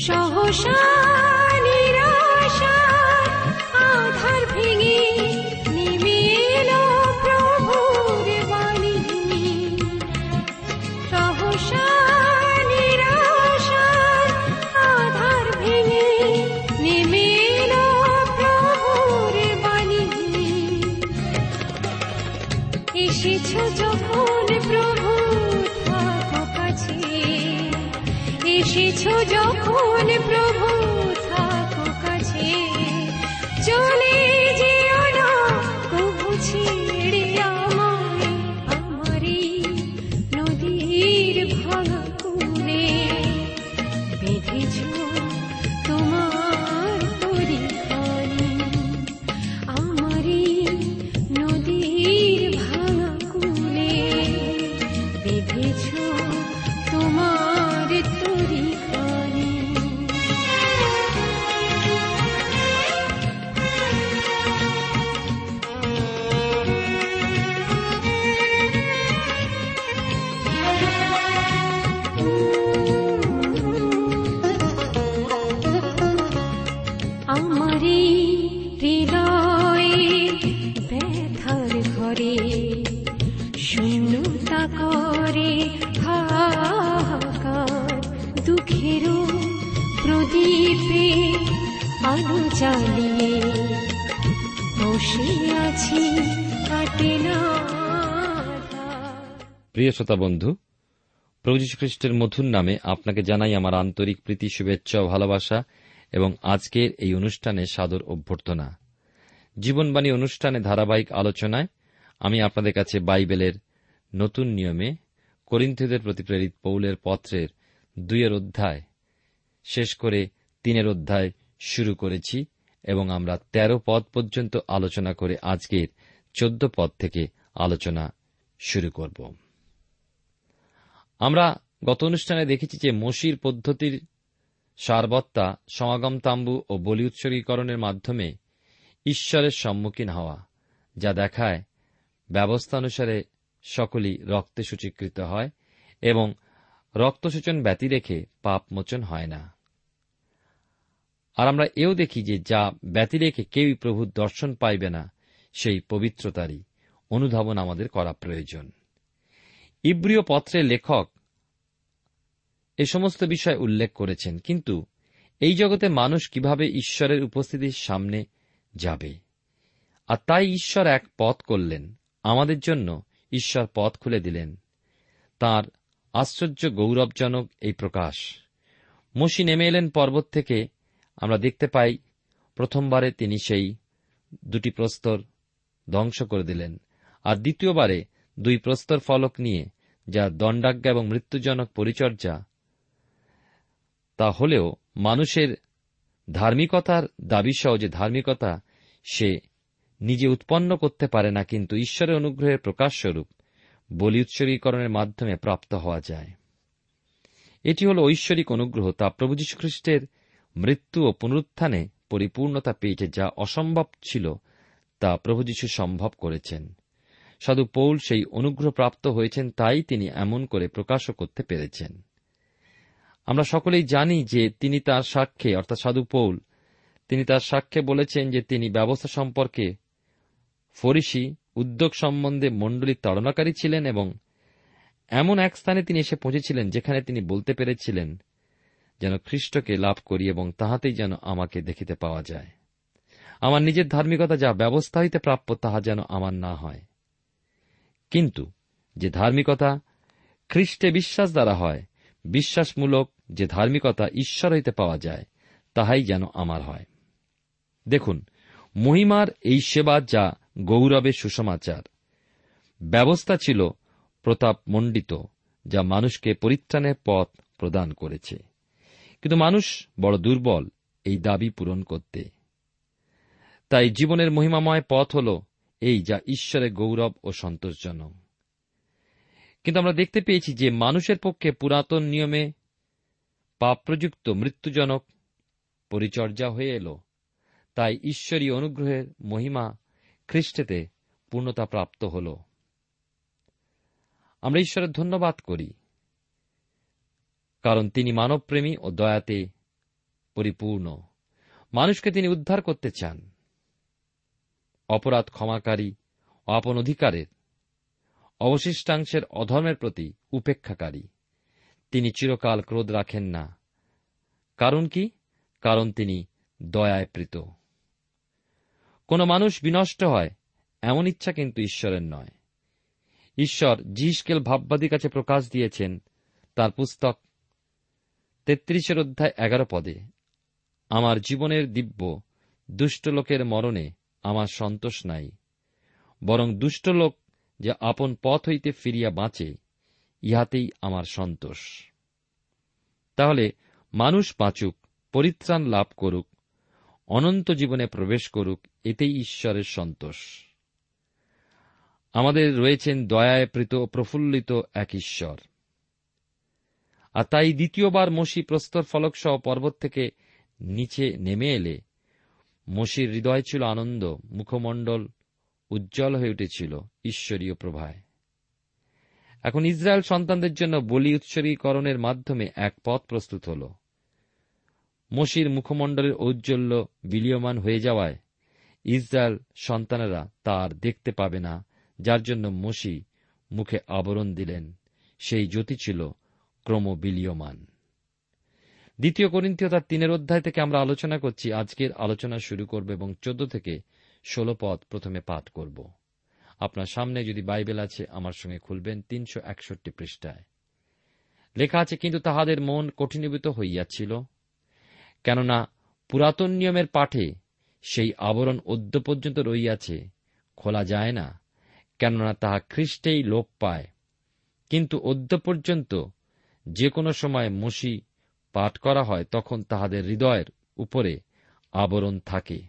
সহসা নিরাশার আধার ভেঙে প্রিয় শ্রোতা বন্ধু খ্রিস্টের মধুর নামে আপনাকে জানাই আমার আন্তরিক প্রীতি, শুভেচ্ছা ও ভালোবাসা এবং আজকের এই অনুষ্ঠানে সাদর অভ্যর্থনা। জীবনবাণী অনুষ্ঠানে ধারাবাহিক আলোচনায় আমি আপনাদের কাছে বাইবেলের নতুন নিয়মে করিন্থীয়দের প্রতি প্রেরিত পৌলের পত্রের দুইয়ের অধ্যায়, শেষ করে তিনের অধ্যায় শুরু করেছি এবং আমরা তেরো পদ পর্যন্ত আলোচনা করে আজকের চোদ্দ পদ থেকে আলোচনা শুরু করব। আমরা গত অনুষ্ঠানে দেখেছি যে মসির পদ্ধতির সারবত্তা, সমাগম তাম্বু ও বলি উৎসর্গীকরণের মাধ্যমে ঈশ্বরের সম্মুখীন হওয়া, যা দেখায় ব্যবস্থা অনুসারে সকলই রক্তে সূচীকৃত হয় এবং রক্তসূচন ব্যতি রেখে পাপ মোচন হয় না। আর আমরা এও দেখি যে যা ব্যতি রেখে কেউই প্রভুর দর্শন পাইবে না, সেই পবিত্রতারই অনুধাবন আমাদের করা প্রয়োজন। ইব্রিয় পত্রের লেখক এ সমস্ত বিষয় উল্লেখ করেছেন, কিন্তু এই জগতে মানুষ কীভাবে ঈশ্বরের উপস্থিতির সামনে যাবে? আর তাই ঈশ্বর এক পথ করলেন, আমাদের জন্য ঈশ্বর পথ খুলে দিলেন। তার আশ্চর্য গৌরবজনক এই প্রকাশ। মসি নেমে এলেন পর্বত থেকে। আমরা দেখতে পাই, প্রথমবারে তিনি সেই দুটি প্রস্তর ধ্বংস করে দিলেন। আর দ্বিতীয়বারে দুই প্রস্তর ফলক নিয়ে, যা দণ্ডাজ্ঞা এবং মৃত্যুজনক পরিচর্যা, তা হলেও মানুষের ধার্মিকতার দাবিসহ যে ধার্মিকতা সে নিজে উৎপন্ন করতে পারে না, কিন্তু ঈশ্বরের অনুগ্রহের প্রকাশস্বরূপ বলি উৎসর্গীকরণের মাধ্যমে প্রাপ্ত হওয়া যায়। এটি হল ঐশ্বরিক অনুগ্রহ, তা প্রভু যীশুখ্রিস্টের মৃত্যু ও পুনরুত্থানে পরিপূর্ণতা পেয়েছে, যা অসম্ভব ছিল, তা প্রভু যীশু সম্ভব করেছেন। সাধু পৌল সেই অনুগ্রহ প্রাপ্ত হয়েছেন, তাই তিনি এমন করে প্রকাশও করতে পেরেছেন। আমরা সকলেই জানি যে তিনি তার সাক্ষ্যে, অর্থাৎ সাধু পৌল, তিনি তার সাক্ষ্যে বলেছেন যে তিনি ব্যবস্থা সম্পর্কে ফরিসি উদ্যোগ সম্বন্ধে মণ্ডলীর তাড়নাকারী ছিলেন এবং এমন এক স্থানে তিনি এসে পৌঁছেছিলেন যেখানে তিনি বলতে পেরেছিলেন, যেন খ্রিস্টকে লাভ করি এবং তাহাতেই যেন আমাকে দেখিতে পাওয়া যায়। আমার নিজের ধার্মিকতা যা ব্যবস্থা হইতে প্রাপ্য, তাহা যেন আমার না হয়। কিন্তু যে ধার্মিকতা খ্রিস্টে বিশ্বাস দ্বারা হয়, বিশ্বাসমূলক যে ধার্মিকতা ঈশ্বর হইতে পাওয়া যায়, তাহাই যেন আমার হয়। দেখুন, মহিমার এই সেবা যা গৌরবের সুসমাচার। ব্যবস্থা ছিল প্রতাপ মণ্ডিত যা মানুষকে পরিত্রাণের পথ প্রদান করেছে। কিন্তু মানুষ বড় দুর্বল এই দাবি পূরণ করতে। তাই জীবনের মহিমাময় পথ হল এই যা ঈশ্বরের গৌরব ও সন্তোষজনক। কিন্তু আমরা দেখতে পেয়েছি যে মানুষের পক্ষে পুরাতন নিয়মে পাপপ্রযুক্ত মৃত্যুজনক পরিচর্যা হয়ে এল। তাই ঈশ্বরীয় অনুগ্রহের মহিমা খ্রিস্টেতে পূর্ণতা প্রাপ্ত হল। আমরা ঈশ্বরের ধন্যবাদ করি, কারণ তিনি মানবপ্রেমী ও দয়াতে পরিপূর্ণ। মানুষকে তিনি উদ্ধার করতে চান। অপরাধ ক্ষমাকারী, আপন অধিকারের, অবশিষ্টাংশের অধর্মের প্রতি উপেক্ষাকারী। তিনি চিরকাল ক্রোধ রাখেন না। কারণ কি? কারণ তিনি দয়ায় প্রীত কোন মানুষ বিনষ্ট হয়, এমন ইচ্ছা কিন্তু ঈশ্বরের নয়। ঈশ্বর জিসকেল ভাববাদীর কাছে প্রকাশ দিয়েছেন, তার পুস্তক তেত্রিশের অধ্যায় এগারো পদে, আমার জীবনের দিব্য দুষ্ট লোকের মরণে আমার সন্তোষ নাই। বরং দুষ্ট লোক যে আপন পথ হইতে ফিরিয়া বাঁচে, ইহাতেই আমার সন্তোষ। তাহলে মানুষ বাঁচুক, পরিত্রাণ লাভ করুক, অনন্ত জীবনে প্রবেশ করুক, এতেই ঈশ্বরের সন্তোষ। আমাদের রয়েছেন দয়ায় প্রীত প্রফুল্লিত এক ঈশ্বর। আর তাই দ্বিতীয়বার মসি প্রস্তর ফলক সহ পর্বত থেকে নিচে নেমে এলে মসির হৃদয় ছিল আনন্দ, মুখমণ্ডল উজ্জ্বল হয়ে উঠেছিল ঈশ্বরীয় প্রভায়। এখন ইসরায়েল সন্তানদের জন্য বলি উৎসর্গীকরণের মাধ্যমে এক পথ প্রস্তুত হল। মসির মুখমণ্ডলের ঔজ্জ্বল্য বিলীয়মান হয়ে যাওয়ায় ইসরায়েল সন্তানেরা তার দেখতে পাবে না, যার জন্য মসি মুখে আবরণ দিলেন। সেই জ্যোতি ছিল ক্রমবিলীয়মান। দ্বিতীয় করিন্থীয় তার তিনের অধ্যায় থেকে আমরা আলোচনা করছি। আজকের আলোচনা শুরু করব এবং চোদ্দ থেকে ষোলো পদ প্রথমে পাঠ করব। আপনার সামনে যদি বাইবেল আছে, আমার সঙ্গে খুলবেন তিনশো একষট্টি পৃষ্ঠায়। লেখা আছে, কিন্তু তাহাদের মন কঠিনীভূত হইয়াছিল, কেননা পুরাতন নিয়মের পাঠে সেই আবরণ অদ্য পর্যন্ত রইয়াছে খোলা যায় না, কেননা তাহা খ্রিস্টেই লোপ পায়। কিন্তু অদ্য পর্যন্ত যে কোনো সময় মসি পাঠ করা হয় তখন তাহাদের হৃদয়ের উপরে আবরণ থাকে।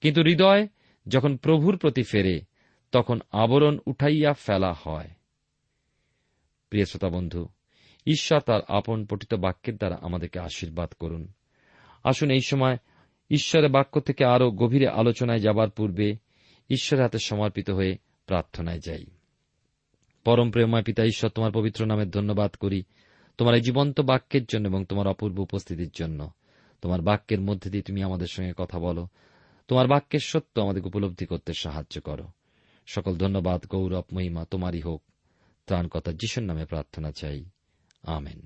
কিন্তু হৃদয় যখন প্রভুর প্রতি ফেরে, তখন আবরণ উঠাইয়া ফেলা হয়। প্রিয় শ্রোতা বন্ধু, ঈশ্বর তার আপন পঠিত বাক্যের দ্বারা আমাদেরকে আশীর্বাদ করুন। আসুন এই সময় ঈশ্বরের বাক্য থেকে আরও গভীরে আলোচনায় যাবার পূর্বে ঈশ্বরের হাতে সমর্পিত হয়ে প্রার্থনায় যাই। পরম প্রেমময় পিতা, ঈশ্বর তোমার পবিত্র নামের ধন্যবাদ করি। তোমার এই জীবন্ত বাক্যের জন্য এবং তোমার অপূর্ব উপস্থিতির জন্য। তোমার বাক্যের মধ্যে দিয়ে তুমি আমাদের সঙ্গে কথা বলো। তোমার বাক্যের সত্য আমাদের উপলব্ধি করতে সাহায্য করো। সকল ধন্যবাদ, গৌরব, মহিমা তোমারই হোক। ত্রাণকর্তা যিশুর নামে প্রার্থনা চাই। আমেন।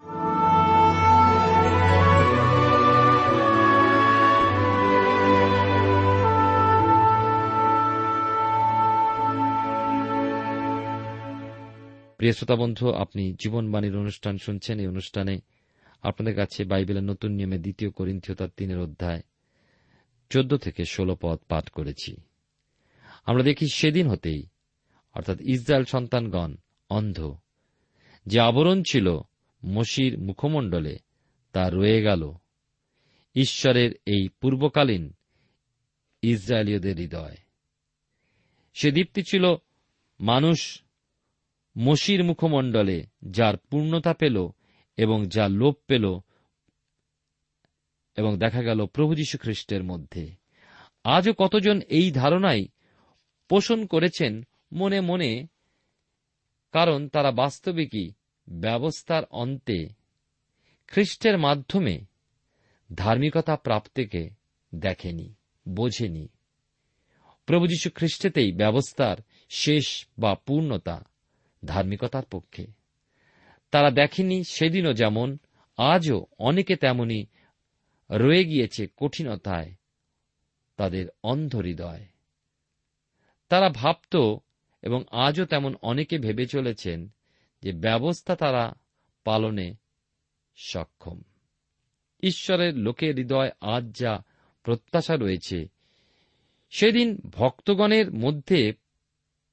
প্রিয় শ্রোতা বন্ধু, আপনি জীবনবাণীর অনুষ্ঠান শুনছেন। এই অনুষ্ঠানে আপনাদের কাছে বাইবেলের নতুন নিয়মে দ্বিতীয় করিন্থিয়তার তিনের অধ্যায় চোদ্দ থেকে ষোলো পদ পাঠ করেছি। আমরা দেখি সেদিন হতেই, অর্থাৎ ইসরায়েল সন্তানগণ অন্ধ। যে আবরণ ছিল মসির মুখমণ্ডলে, তা রয়ে গেল। ঈশ্বরের এই পূর্বকালীন ইসরায়েলীয়দের হৃদয়। সে দীপ্তি ছিল মানুষ মসির মুখমণ্ডলে যার পূর্ণতা পেল এবং যা লোপ পেল এবং দেখা গেল প্রভু যীশু খ্রিস্টের মধ্যে। আজও কতজন এই ধারণাই পোষণ করেছেন মনে মনে, কারণ তারা বাস্তবিকই ব্যবস্থার অন্তে খ্রিস্টের মাধ্যমে ধার্মিকতা প্রাপ্তিকে দেখেনি, বোঝেনি। প্রভু যীশু খ্রিস্টেতেই ব্যবস্থার শেষ বা পূর্ণতা ধার্মিকতার পক্ষে। তারা দেখেনি সেদিনও যেমন, আজও অনেকে তেমনি রয়ে গিয়েছে কঠিনতায় তাদের অন্ধ হৃদয় তারা ভাবত এবং আজও তেমন অনেকে ভেবে চলেছেন যে ব্যবস্থা তারা পালনে সক্ষম। ঈশ্বরের লোকের হৃদয় আজ যা প্রত্যাশা রয়েছে, সেদিন ভক্তগণের মধ্যে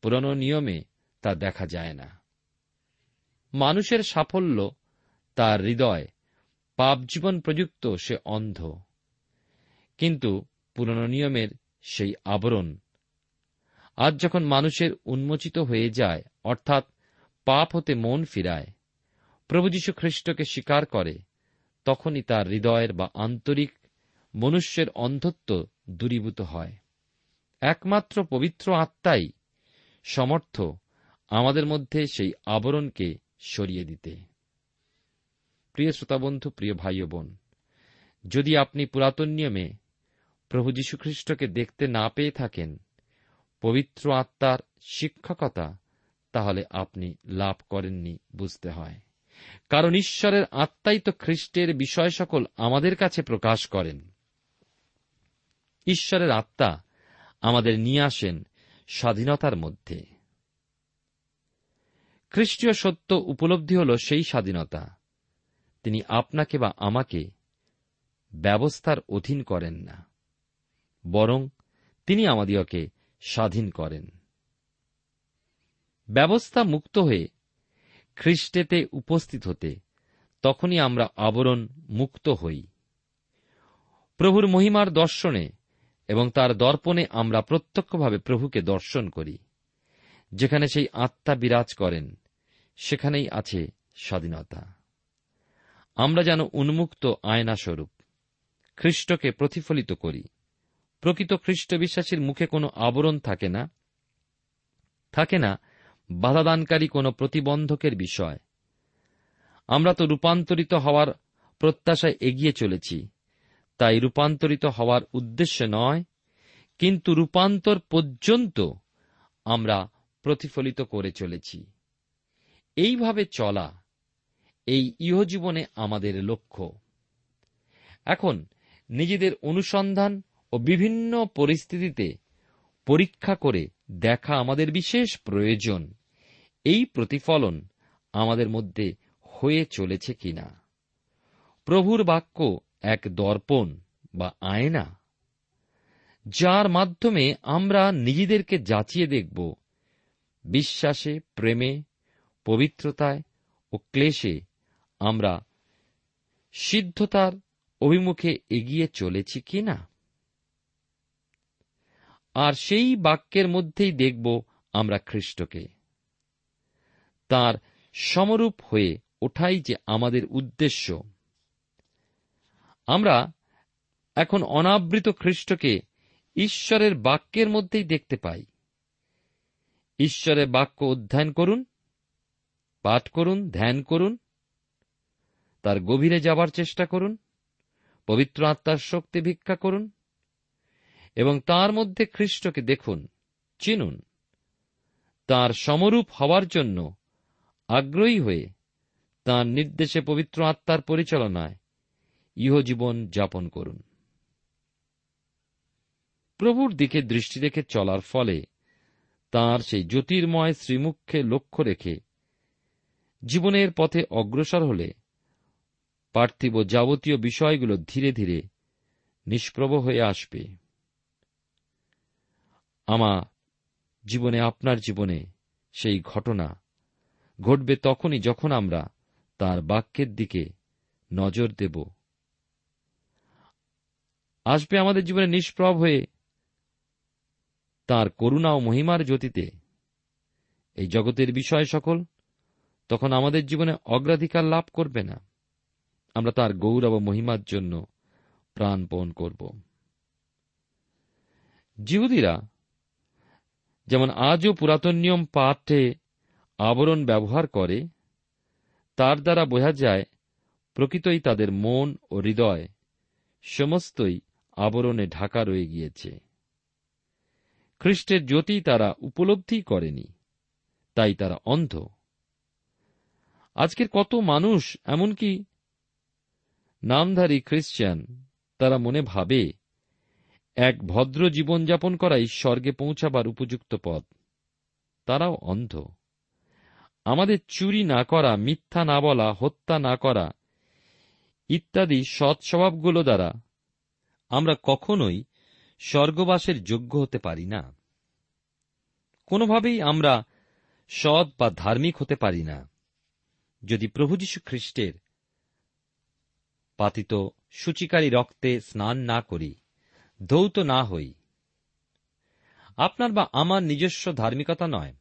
পুরনো নিয়মে তা দেখা যায় না। মানুষের সাফল্য তার হৃদয়, পাপ জীবন প্রযুক্ত, সে অন্ধ। কিন্তু পুরনো নিয়মের সেই আবরণ, আজ যখন মানুষের উন্মোচিত হয়ে যায়, অর্থাৎ পাপ হতে মন ফিরায়, প্রভু যীশু খ্রিস্টকে স্বীকার করে, তখনই তার হৃদয়ের বা আন্তরিক মনুষ্যের অন্ধত্ব দূরীভূত হয়। একমাত্র পবিত্র আত্মাই সমর্থ আমাদের মধ্যে সেই আবরণকে সরিয়ে দিতে। প্রিয় শ্রোতাবন্ধু, প্রিয় ভাই বোন, যদি আপনি পুরাতন নিয়মে প্রভু যীশুখ্রিস্টকে দেখতে না পেয়ে থাকেন, পবিত্র আত্মার শিক্ষকতা, তাহলে আপনি লাভ করেননি বুঝতে হয়। কারণ ঈশ্বরের আত্মাই তো খ্রিস্টের বিষয় সকল আমাদের কাছে প্রকাশ করেন। ঈশ্বরের আত্মা আমাদের নিয়ে আসেন স্বাধীনতার মধ্যে। খ্রিস্টীয় সত্য উপলব্ধি হল সেই স্বাধীনতা। তিনি আপনাকে বা আমাকে ব্যবস্থার অধীন করেন না, বরং তিনি আমাদিওকে স্বাধীন করেন। ব্যবস্থা মুক্ত হয়ে খ্রিস্টেতে উপস্থিত হতে তখনই আমরা আবরণ মুক্ত হই। প্রভুর মহিমার দর্শনে এবং তার দর্পণে আমরা প্রত্যক্ষভাবে প্রভুকে দর্শন করি, যেখানে সেই আত্মা বিরাজ করেন। সেখানেই আছে স্বাধীনতা। আমরা যেন উন্মুক্ত আয়না স্বরূপ খ্রিস্টকে প্রতিফলিত করি। প্রকৃত খ্রিস্ট বিশ্বাসীর মুখে কোনো আবরণ থাকে না থাকে না বাধাদানকারী কোনো প্রতিবন্ধকের বিষয়। আমরা তো রূপান্তরিত হওয়ার প্রত্যাশায় এগিয়ে চলেছি, তাই রূপান্তরিত হওয়ার উদ্দেশ্যে নয়, কিন্তু রূপান্তর পর্যন্ত আমরা প্রতিফলিত করে চলেছি। এইভাবে চলা এই ইহজীবনে আমাদের লক্ষ্য। এখন নিজেদের অনুসন্ধান ও বিভিন্ন পরিস্থিতিতে পরীক্ষা করে দেখা আমাদের বিশেষ প্রয়োজন। এই প্রতিফলন আমাদের মধ্যে হয়ে চলেছে কিনা? প্রভুর বাক্য এক দর্পণ বা আয়না, যার মাধ্যমে আমরা নিজেদেরকে যাচিয়ে দেখব। বিশ্বাসে, প্রেমে পবিত্রতায় ও ক্লেশে আমরা সিদ্ধতার অভিমুখে এগিয়ে চলেছি কিনা আর সেই বাক্যের মধ্যেই দেখব আমরা খ্রিস্টকে। তার সমরূপ হয়ে ওঠাই যে আমাদের উদ্দেশ্য। আমরা এখন অনাবৃত খ্রিস্টকে ঈশ্বরের বাক্যের মধ্যেই দেখতে পাই। ঈশ্বরের বাক্য অধ্যয়ন করুন। পাঠ করুন, ধ্যান করুন, তার গভীরে যাবার চেষ্টা করুন, পবিত্র আত্মার শক্তি ভিক্ষা করুন, এবং তার মধ্যে খ্রিস্টকে দেখুন, চিনুন। তার সমরূপ হওয়ার জন্য আগ্রহী হয়ে তার নির্দেশে পবিত্র আত্মার পরিচালনায় ইহজীবন যাপন করুন। প্রভুর দিকে দৃষ্টি রেখে চলার ফলে তার সেই জ্যোতির্ময় শ্রীমুখে লক্ষ্য রেখে জীবনের পথে অগ্রসর হলে পার্থিব যাবতীয় বিষয়গুলো ধীরে ধীরে নিষ্প্রভ হয়ে আসবে। আমার জীবনে আপনার জীবনে সেই ঘটনা ঘটবে তখনই যখন আমরা তার বাক্যের দিকে নজর দেব। আসবে আমাদের জীবনে নিষ্প্রভ হয়ে তার করুণা ও মহিমার জ্যোতিতে। এই জগতের বিষয় সকল তখন আমাদের জীবনে অগ্রাধিকার লাভ করবে না। আমরা তার গৌরব ও মহিমার জন্য প্রাণপণ করব। জিহুদিরা যেমন আজও পুরাতন নিয়ম পাঠে আবরণ ব্যবহার করে, তার দ্বারা বোঝা যায়, প্রকৃতই তাদের মন ও হৃদয় সমস্তই আবরণে ঢাকা রয়ে গিয়েছে। খ্রিস্টের জ্যোতি তারা উপলব্ধি করেনি, তাই তারা অন্ধ। আজকের কত মানুষ এমনকি? নামধারী খ্রিস্টান, তারা মনে ভাবে, এক ভদ্র জীবনযাপন করাই স্বর্গে পৌঁছাবার উপযুক্ত পথ। তারাও অন্ধ। আমাদের চুরি না করা, মিথ্যা না বলা, হত্যা না করা ইত্যাদি সৎ স্বভাবগুলো দ্বারা আমরা কখনোই স্বর্গবাসের যোগ্য হতে পারি না। কোনোভাবেই আমরা সৎ বা ধার্মিক হতে পারি না। যদি প্রভু যীশু খ্রিস্টের পাতিত সূচিকারী রক্তে স্নান না করি, ধৌত না হই, আপনার বা আমার নিজস্ব ধার্মিকতা নয়।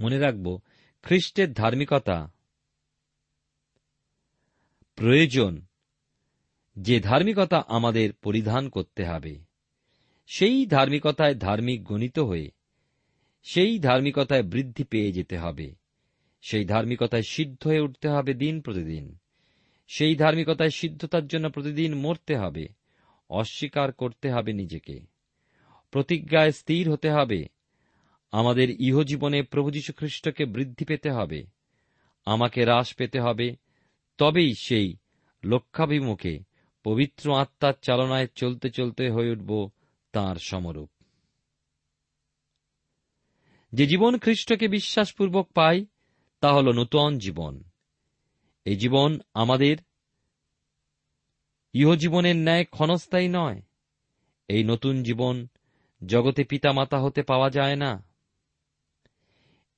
মনে রাখব, খ্রিস্টের ধার্মিকতা প্রয়োজন, যে ধার্মিকতা আমাদের পরিধান করতে হবে। সেই ধার্মিকতায় ধার্মিক গণিত হয়ে, সেই ধার্মিকতায় বৃদ্ধি পেয়ে যেতে হবে। সেই ধার্মিকতায় সিদ্ধ হয়ে উঠতে হবে দিন প্রতিদিন। সেই ধার্মিকতায় সিদ্ধতার জন্য প্রতিদিন মরতে হবে, অস্বীকার করতে হবে নিজেকে। প্রতিজ্ঞায় স্থির হতে হবে, আমাদের ইহজীবনে প্রভু যীশু খ্রিস্টকে বৃদ্ধি পেতে হবে, আমাকে হ্রাস পেতে হবে, তবেই সেই লক্ষাভিমুখে পবিত্র আত্মার চালনায় চলতে চলতে হয়ে উঠব তাঁর সমরূপ। যে জীবন খ্রিস্টকে বিশ্বাসপূর্বক পাই তা হল নূতন জীবন। এই জীবন আমাদের ইহজীবনের ন্যায় ক্ষণস্থায়ী নয়। এই নতুন জীবন জগতে পিতামাতা হতে পাওয়া যায় না।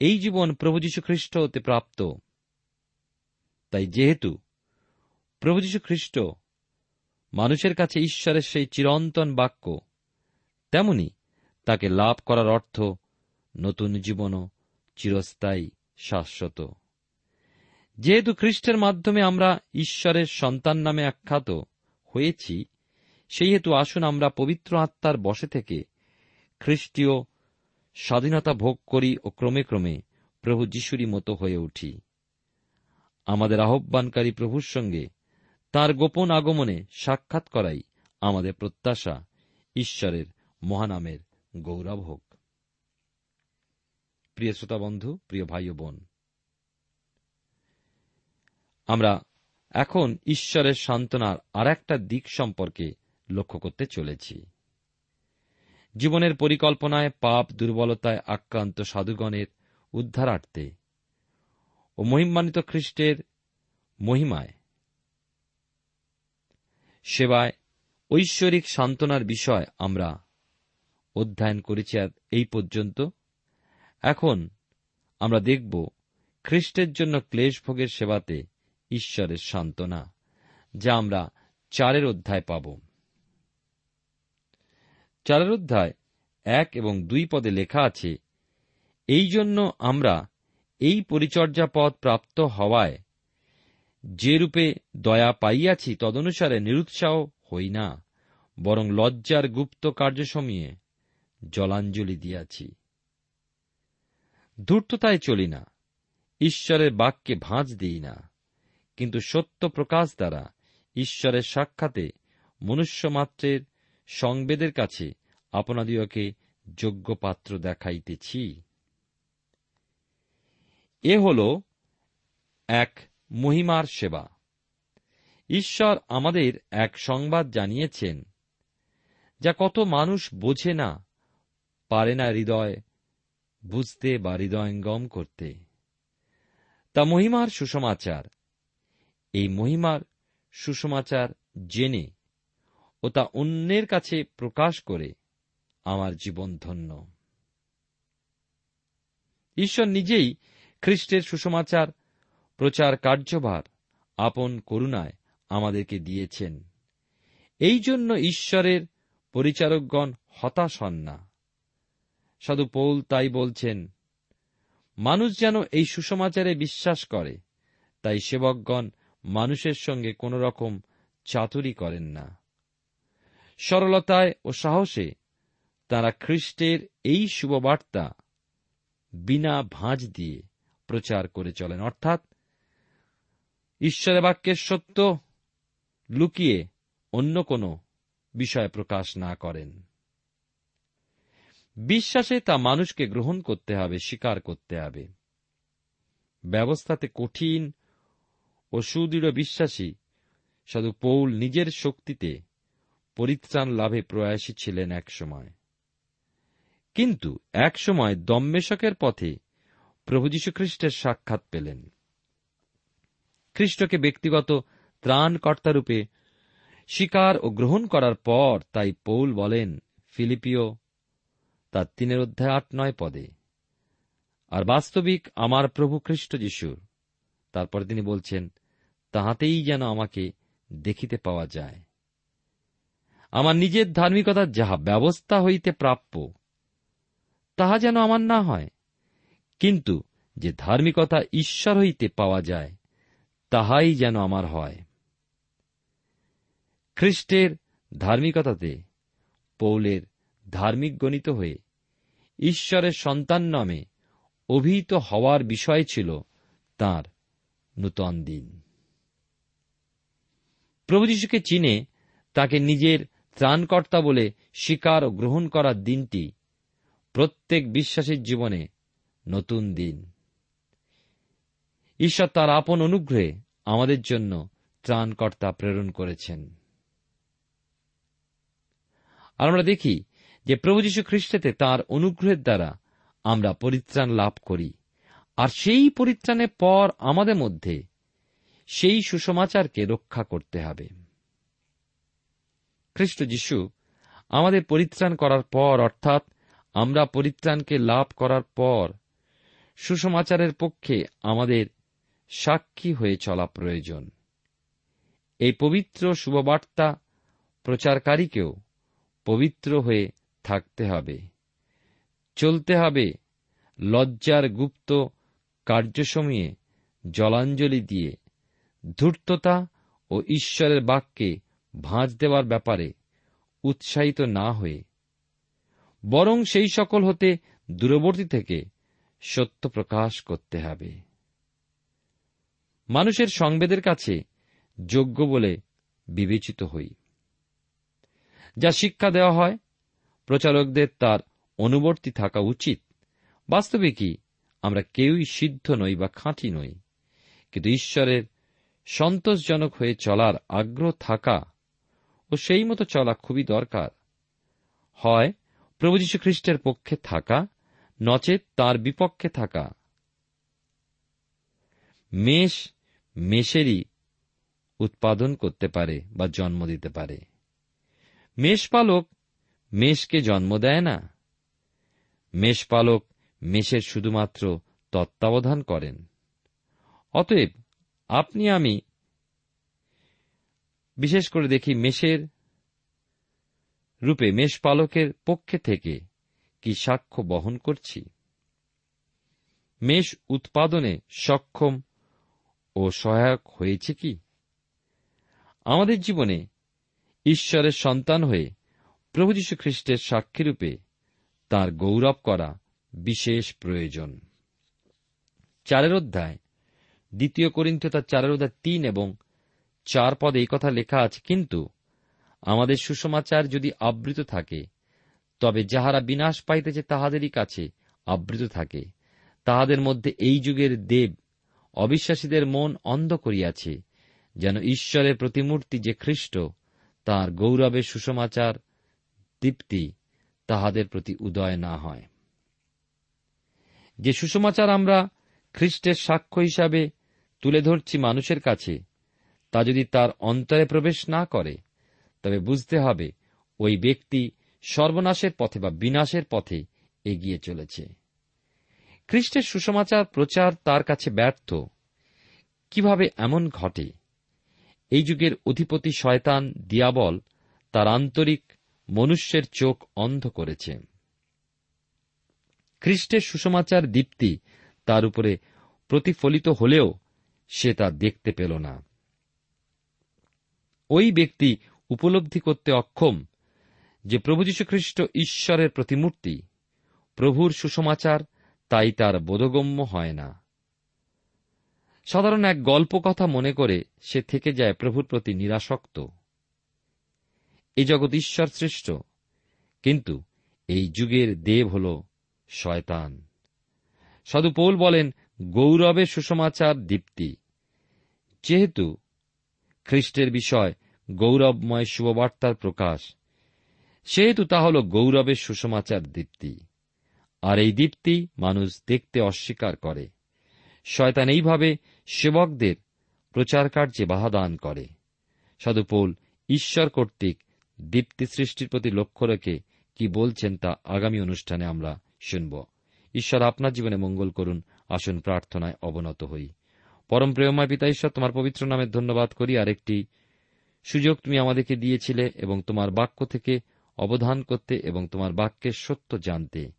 এই জীবন প্রভু খ্রিস্ট হতে প্রাপ্ত। তাই যেহেতু প্রভু খ্রিস্ট মানুষের কাছে ঈশ্বরের সেই চিরন্তন বাক্য, তেমনি তাকে লাভ করার অর্থ নতুন জীবনও চিরস্থায়ী। শাশ্বত। যেহেতু খ্রিস্টের মাধ্যমে আমরা ঈশ্বরের সন্তান নামে আখ্যাত হয়েছি সেই হেতু আসুন আমরা পবিত্র আত্মার বসে থেকে খ্রিস্টীয় স্বাধীনতা ভোগ করি ও ক্রমে ক্রমে প্রভু যিশুরই মতো হয়ে উঠি। আমাদের আহ্বানকারী প্রভুর সঙ্গে তার গোপন আগমনে সাক্ষাৎ করাই আমাদের প্রত্যাশা, ঈশ্বরের মহানামের গৌরব হোক। প্রিয় শ্রোতা বন্ধু, প্রিয় ভাই ও বোন, আমরা এখন ঈশ্বরের সান্ত্বনার আর একটা দিক সম্পর্কে লক্ষ্য করতে চলেছি। জীবনের পরিকল্পনায় পাপ দুর্বলতায় আক্রান্ত সাধুগণের উদ্ধারার্থে ও মহিমান্বিত খ্রিস্টের মহিমায় সেবায় ঐশ্বরিক সান্ত্বনার বিষয় আমরা অধ্যয়ন করেছি এই পর্যন্ত। এখন আমরা দেখব খ্রিস্টের জন্য ক্লেশ ভোগের সেবাতে ঈশ্বরের সান্ত্বনা, যা আমরা চারের অধ্যায় পাব। চারের অধ্যায় এক এবং দুই পদে লেখা আছে, এই জন্য আমরা এই পরিচর্যা পদ প্রাপ্ত হওয়ায় যে রূপে দয়া পাইয়াছি তদনুসারে নিরুৎসাহ হই না, বরং লজ্জার গুপ্ত কার্যসময়ে জলাঞ্জলি দিয়াছি। ধূর্ততায় চলি না, ঈশ্বরের বাক্যে ভাঁজ দিই না। কিন্তু সত্য প্রকাশ দ্বারা ঈশ্বরের সাক্ষাতে মনুষ্যমাত্রের সংবেদের কাছে আপনাদিওকে যোগ্য পাত্র দেখাইতেছি। এ হল এক মহিমার সেবা। ঈশ্বর আমাদের এক সংবাদ জানিয়েছেন, যা কত মানুষ বোঝে না, পারে না হৃদয় বুঝতে বা হৃদয়ঙ্গম করতে। তা মহিমার সুসমাচার এই মহিমার সুসমাচার জেনে ও তা অন্যের কাছে প্রকাশ করে আমার জীবন ধন্য। ঈশ্বর নিজেই খ্রিস্টের সুসমাচার প্রচার কার্যভার আপন করুণায় আমাদেরকে দিয়েছেন। এই জন্য ঈশ্বরের পরিচারকগণ হতাশ হন না। সাধু পৌল তাই বলছেন, মানুষ যেন এই সুসমাচারে বিশ্বাস করে, তাই সেবকগণ মানুষের সঙ্গে কোন রকম চাতুরি করেন না। সরলতায় ও সাহসে তারা খ্রিস্টের এই শুভবার্তা বিনা ভাঁজ দিয়ে প্রচার করে চলেন। অর্থাৎ ঈশ্বরের বাক্যের সত্য লুকিয়ে অন্য কোন বিষয় প্রকাশ না করেন। বিশ্বাসে তা মানুষকে গ্রহণ করতে হবে, স্বীকার করতে হবে। ব্যবস্থাতে কঠিন ও সুদৃঢ় বিশ্বাসী সাধু পৌল নিজের শক্তিতে পরিত্রাণ লাভে প্রয়াসী ছিলেন একসময়। কিন্তু একসময় দম্মেশকের পথে প্রভু যীশুখ্রিস্টের সাক্ষাৎ পেলেন। খ্রিস্টকে ব্যক্তিগত ত্রাণকর্তারূপে স্বীকার ও গ্রহণ করার পর তাই পৌল বলেন ফিলিপিও তার তিনের অধ্যায় আট নয় পদে। আর বাস্তবিক আমার প্রভু খ্রিস্ট যিশুর। তারপর তিনি বলছেন, তাহাতেই যেন আমাকে দেখিতে পাওয়া যায়। আমার নিজের ধার্মিকতার যাহা ব্যবস্থা হইতে প্রাপ্য, তাহা যেন আমার না হয়। কিন্তু যে ধার্মিকতা ঈশ্বর হইতে পাওয়া যায়, তাহাই যেন আমার হয়। খ্রিস্টের ধার্মিকতাতে পৌলের ধার্মিক গণিত হয়ে ঈশ্বরের সন্তান নামে অভিহিত হওয়ার বিষয় ছিল তার নূতন দিন। প্রভু যীশুকে চিনে তাকে নিজের ত্রাণকর্তা বলে স্বীকার ও গ্রহণ করার দিনটি প্রত্যেক বিশ্বাসীর জীবনে নতুন দিন। ঈশ্বর তার আপন অনুগ্রহে আমাদের জন্য ত্রাণকর্তা প্রেরণ করেছেন। আর আমরা দেখি যে প্রভু যীশু খ্রিস্টেতে তাঁর অনুগ্রহের দ্বারা আমরা পরিত্রাণ লাভ করি। আর সেই পরিত্রাণের পর আমাদের মধ্যে সেই সুসমাচারকে রক্ষা করতে হবে। খ্রিস্ট যিশু আমাদের পরিত্রাণ করার পর, অর্থাৎ আমরা পরিত্রাণকে লাভ করার পর, সুসমাচারের পক্ষে আমাদের সাক্ষী হয়ে চলা প্রয়োজন। এই পবিত্র শুভবার্তা প্রচারকারীকেও পবিত্র হয়ে থাকতে হবে। চলতে হবে লজ্জার গুপ্ত কার্যসমূহে জলাঞ্জলি দিয়ে ধূর্ততা ও ঈশ্বরের বাক্যে ভাঁজ দেওয়ার ব্যাপারে উৎসাহিত না হয়ে। বরং সেই সকল হতে দূরবর্তী থেকে সত্য প্রকাশ করতে হবে। মানুষের সংবেদের কাছে যোগ্য বলে বিবেচিত হই। যা শিক্ষা দেওয়া হয় প্রচারকদের তার অনুবর্তী থাকা উচিত। বাস্তবে কি, আমরা কেউই সিদ্ধ নই বা খাঁটি নই, কিন্তু ঈশ্বরের সন্তোষজনক হয়ে চলার আগ্রহ থাকা ও সেই মতো চলা খুবই দরকার। হয়, প্রভু যীশু খ্রিস্টের পক্ষে থাকা, নচেত তার বিপক্ষে থাকা। মেষ মেষেরই উৎপাদন করতে পারে বা জন্ম দিতে পারে। মেষপালক মেষকে জন্ম দেয় না। মেষপালক মেষের শুধুমাত্র তত্ত্বাবধান করেন। অতএব আপনি আমি বিশেষ করে দেখি মেষের রূপে মেষপালকের পক্ষে থেকে কি সাক্ষ্য বহন করছি? মেষ উৎপাদনে সক্ষম ও সহায়ক হয়েছে কি? আমাদের জীবনে ঈশ্বরের সন্তান হয়ে প্রভু যীশু খ্রিস্টের সাক্ষীরূপে তার গৌরব করা বিশেষ প্রয়োজন। চারের অধ্যায়, দ্বিতীয় করিন্থ তার চারের অধ্যায় তিন এবং চার পদে এই কথা লেখা আছে, কিন্তু আমাদের সুসমাচার যদি আবৃত থাকে, তবে যাহারা বিনাশ পাইতেছে তাহাদেরই কাছে আবৃত থাকে। তাহাদের মধ্যে এই যুগের দেব অবিশ্বাসীদের মন অন্ধ করিয়াছে, যেন ঈশ্বরের প্রতিমূর্তি যে খ্রিস্ট, তাঁর গৌরবের সুসমাচার দীপ্তি তাহাদের প্রতি উদয় না হয়। যে সুসমাচার আমরা খ্রিস্টের সাক্ষ্য হিসাবে তুলে ধরছি মানুষের কাছে, তা যদি তার অন্তরে প্রবেশ না করে, তবে বুঝতে হবে ওই ব্যক্তি সর্বনাশের পথে বা বিনাশের পথে এগিয়ে চলেছে। খ্রিস্টের সুসমাচার প্রচার তার কাছে ব্যর্থ। কীভাবে এমন ঘটে? এই যুগের অধিপতি শয়তান, দিয়াবল, তার আন্তরিক মনুষ্যের চোখ অন্ধ করেছে। খ্রিস্টের সুসমাচার দীপ্তি তার উপরে প্রতিফলিত হলেও সে তা দেখতে পেল না। ওই ব্যক্তি উপলব্ধি করতে অক্ষম যে প্রভু খ্রিস্ট ঈশ্বরের প্রতিমূর্তি, প্রভুর সুসমাচার তাই তার বোধগম্য হয় না। সাধারণ এক গল্প কথা মনে করে সে থেকে যায় প্রভুর প্রতি নিরাসক্ত। এই জগৎ ঈশ্বর শ্রেষ্ঠ। কিন্তু এই যুগের দেব হল শয়তান। সাধু পৌল বলেন গৌরবের সুসমাচার দীপ্তি। যেহেতু খ্রিস্টের বিষয় গৌরবময় শুভবার্তার প্রকাশ, সেহেতু তা হল গৌরবের সুসমাচার দীপ্তি। আর এই দীপ্তি মানুষ দেখতে অস্বীকার করে। শয়তান এইভাবে সেবকদের প্রচার কার্যে বাহাদান করে। সাধুপৌল ঈশ্বর কর্তৃক দীপ্তি সৃষ্টির প্রতি লক্ষ্য রেখে কি বলছেন তা আগামী অনুষ্ঠানে আমরা শুনব। ঈশ্বর আপনার জীবনে মঙ্গল করুন, আসুন প্রার্থনায় অবনত হই। পরম প্রেমময় পিতা ঈশ্বর, তোমার পবিত্র নামে ধন্যবাদ করি। আর একটি সুযোগ তুমি আমাদেরকে দিয়েছিলে এবং তোমার বাক্য থেকে অবধান করতে এবং তোমার বাক্যের সত্য জানতে।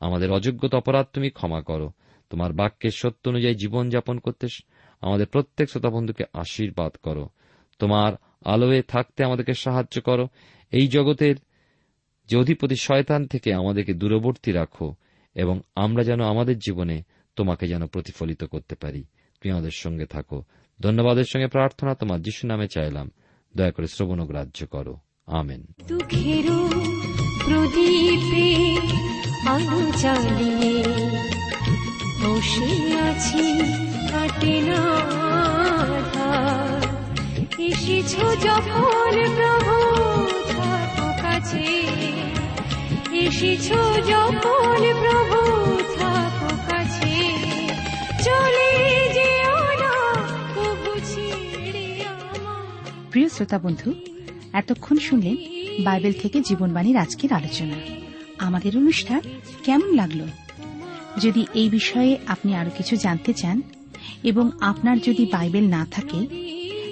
আমাদের অযোগ্যতা অপরাধ তুমি ক্ষমা করো। তোমার বাক্যের সত্য অনুযায়ী জীবনযাপন করতে আমাদের প্রত্যেক শ্রোতা বন্ধুকে আশীর্বাদ করো। তোমার আলোয় থাকতে আমাদেরকে সাহায্য করো। এই জগতের যে অধিপতি শয়তান থেকে আমাদেরকে দূরবর্তী রাখো এবং আমরা যেন আমাদের জীবনে তোমাকে যেন প্রতিফলিত করতে পারি। তুমি আমাদের সঙ্গে থাকো। ধন্যবাদের সঙ্গে প্রার্থনা তোমার যিশু নামে চাইলাম। দয়া করে শ্রবণ গ্রাহ্য করো। আমেন। আছি, কাটে না। এসেছ যখন প্রভু থাকো কাছে। এসেছ যখন প্রভু থাকো কাছে। চলে যেও না আমার প্রিয় শ্রোতা বন্ধু, এতক্ষণ শুনলেন বাইবেল থেকে জীবনবাণীর আজকের আলোচনা। আমাদের অনুষ্ঠান কেমন লাগল? যদি এই বিষয়ে আপনি আরও কিছু জানতে চান এবং আপনার যদি বাইবেল না থাকে